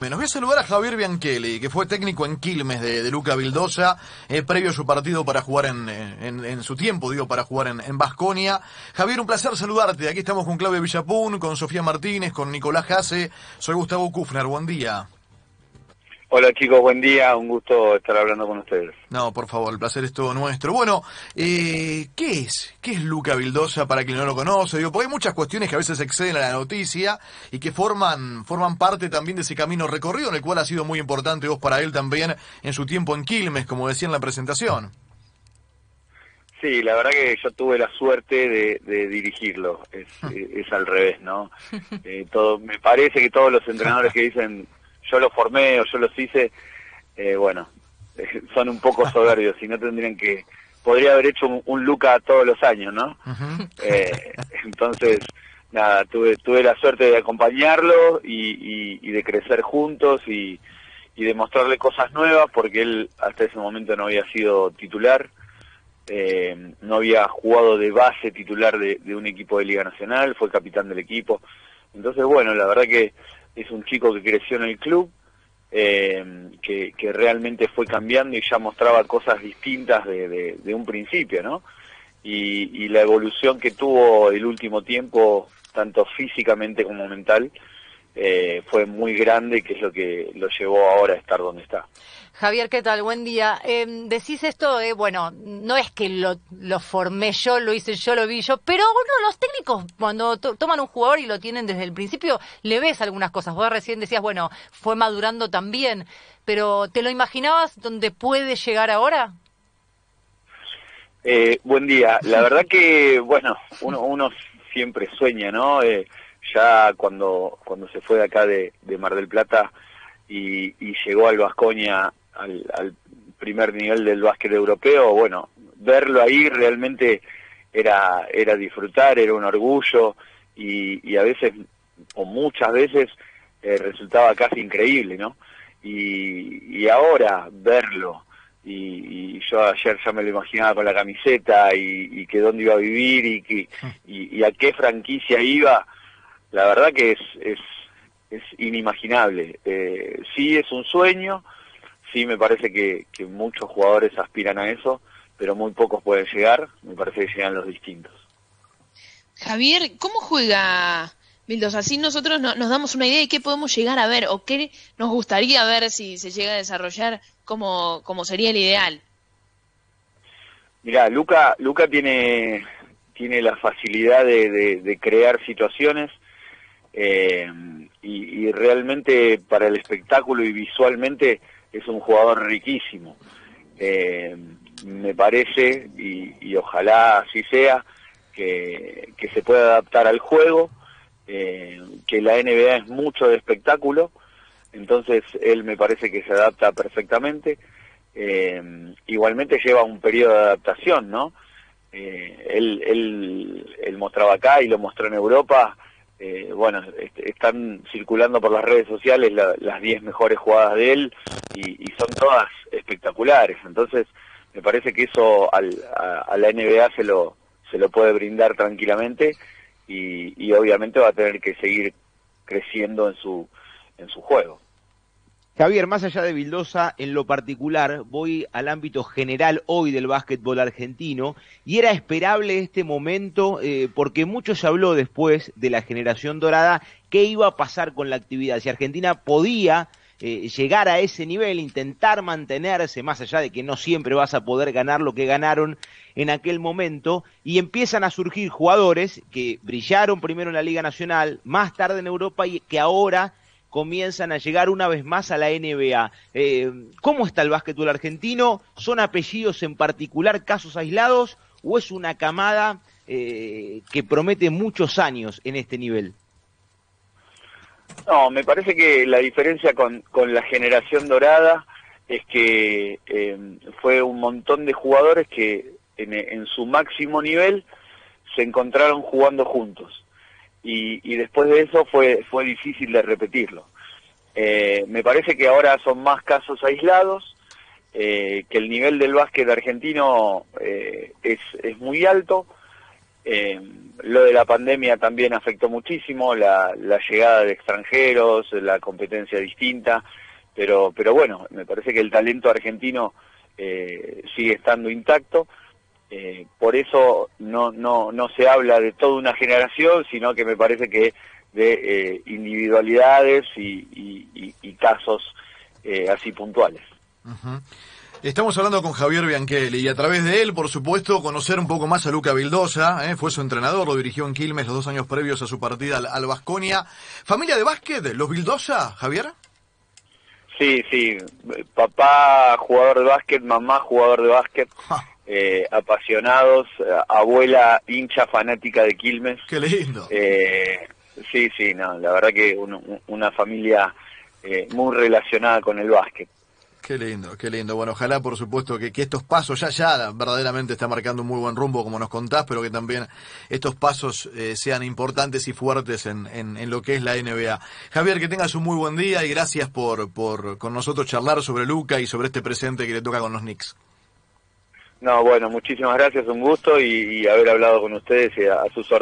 Menos voy a saludar a Javier Bianchelli, que fue técnico en Quilmes de, Luca Vildosa, eh, previo a su partido para jugar en, en, su tiempo, digo, para jugar en Vasconia. Javier, un placer saludarte. Aquí estamos con Claudia Villapun, con Sofía Martínez, con Nicolás Jase. Soy Gustavo Kufner, buen día. Hola chicos, buen día, un gusto estar hablando con ustedes. No, por favor, el placer es todo nuestro. Bueno, eh, ¿qué es? ¿Qué es Luca Vildosa para quien no lo conoce? Digo, porque hay muchas cuestiones que a veces exceden a la noticia y que forman, forman parte también de ese camino recorrido en el cual ha sido muy importante vos para él también en su tiempo en Quilmes, como decía en la presentación. Sí, la verdad que yo tuve la suerte de, dirigirlo, es, es, al revés, ¿no? Eh, todo, me parece que todos los entrenadores que dicen yo los formé o yo los hice, eh, bueno, son un poco soberbios y no tendrían que, podría haber hecho un, Luca todos los años, ¿no? Eh, entonces, nada, tuve, tuve la suerte de acompañarlo y, de crecer juntos y, y de mostrarle cosas nuevas porque él hasta ese momento no había sido titular. Eh, no había jugado de base titular de, de, un equipo de Liga Nacional, fue capitán del equipo. Entonces, bueno, la verdad que es un chico que creció en el club, eh, que, realmente fue cambiando y ya mostraba cosas distintas de, un principio, ¿no? Y, la evolución que tuvo el último tiempo, tanto físicamente como mental, eh, fue muy grande, que es lo que lo llevó ahora a estar donde está. Javier, ¿qué tal? Buen día. Eh, decís esto de, bueno, no es que lo, lo, formé yo, lo hice yo, lo vi yo, pero bueno, los técnicos cuando toman un jugador y lo tienen desde el principio, le ves algunas cosas. Vos recién decías, bueno, fue madurando también, pero ¿te lo imaginabas donde puede llegar ahora? Eh, buen día. La verdad que, bueno, uno, uno siempre sueña, ¿no? Eh, ya cuando, cuando se fue de acá de, de Mar del Plata y, y llegó al Vascoña al, primer nivel del básquet europeo, bueno, verlo ahí realmente era, era disfrutar, era un orgullo y, a veces, o muchas veces, eh, resultaba casi increíble, ¿no? Y, ahora verlo, y, yo ayer ya me lo imaginaba con la camiseta y, que dónde iba a vivir y, que, y, a qué franquicia iba, la verdad que es, es, es inimaginable. Eh, sí es un sueño, sí me parece que, muchos jugadores aspiran a eso, pero muy pocos pueden llegar, me parece que llegan los distintos. Javier, ¿cómo juega Vildos? Así nosotros nos damos una idea de qué podemos llegar a ver o qué nos gustaría ver si se llega a desarrollar como, como sería el ideal. Mira, Luca, Luca tiene, tiene la facilidad de, crear situaciones eh, y, y, realmente para el espectáculo y visualmente es un jugador riquísimo. Eh, me parece, y, ojalá así sea, que, se pueda adaptar al juego, eh, que la NBA es mucho de espectáculo, entonces él me parece que se adapta perfectamente. Eh, igualmente lleva un periodo de adaptación, ¿no? él, él, él mostraba acá y lo mostró en Europa eh, bueno, están circulando por las redes sociales las 10 mejores jugadas de él y, son todas espectaculares. Entonces, me parece que eso a, la NBA se lo, se lo puede brindar tranquilamente y, obviamente va a tener que seguir creciendo en su, en su juego. Javier, más allá de Vildosa, en lo particular, voy al ámbito general hoy del básquetbol argentino y era esperable este momento eh, porque mucho se habló después de la generación dorada qué iba a pasar con la actividad, si Argentina podía eh, llegar a ese nivel, intentar mantenerse, más allá de que no siempre vas a poder ganar lo que ganaron en aquel momento, y empiezan a surgir jugadores que brillaron primero en la Liga Nacional, más tarde en Europa y que ahora comienzan a llegar una vez más a la NBA. Eh, ¿Cómo está el básquetbol argentino? ¿Son apellidos en particular, casos aislados, o es una camada eh, que promete muchos años en este nivel? No, me parece que la diferencia con, la generación dorada es que eh, fue un montón de jugadores que en su máximo nivel se encontraron jugando juntos y, después de eso fue, fue difícil de repetirlo. Eh, me parece que ahora son más casos aislados, eh, que el nivel del básquet argentino eh, es, es muy alto Eh, lo de la pandemia también afectó muchísimo, la, la llegada de extranjeros, la competencia distinta, pero, pero bueno, me parece que el talento argentino eh, sigue estando intacto. Eh, por eso no, no, no se habla de toda una generación, sino que me parece que de eh, individualidades y, y, y casos eh, así puntuales. Ujú. Estamos hablando con Javier Biancheli y a través de él, por supuesto, conocer un poco más a Luca Vildosa. ¿eh? Fue su entrenador, lo dirigió en Quilmes los dos años previos a su partida al, al Vasconia. ¿Familia de básquet? ¿Los Vildosa, Javier? Sí, sí. Papá jugador de básquet, mamá jugador de básquet, eh, apasionados, eh, abuela hincha fanática de Quilmes. Qué lindo. Eh, sí, sí, no, la verdad que un- una familia eh, muy relacionada con el básquet. Qué lindo, qué lindo. Bueno, ojalá, por supuesto, que, que estos pasos, ya, ya verdaderamente está marcando un muy buen rumbo, como nos contás, pero que también estos pasos eh, sean importantes y fuertes en, en, en lo que es la NBA. Javier, que tengas un muy buen día y gracias por, por con nosotros charlar sobre Luca y sobre este presente que le toca con los Knicks. No, bueno, muchísimas gracias, un gusto y, haber hablado con ustedes y a, a sus.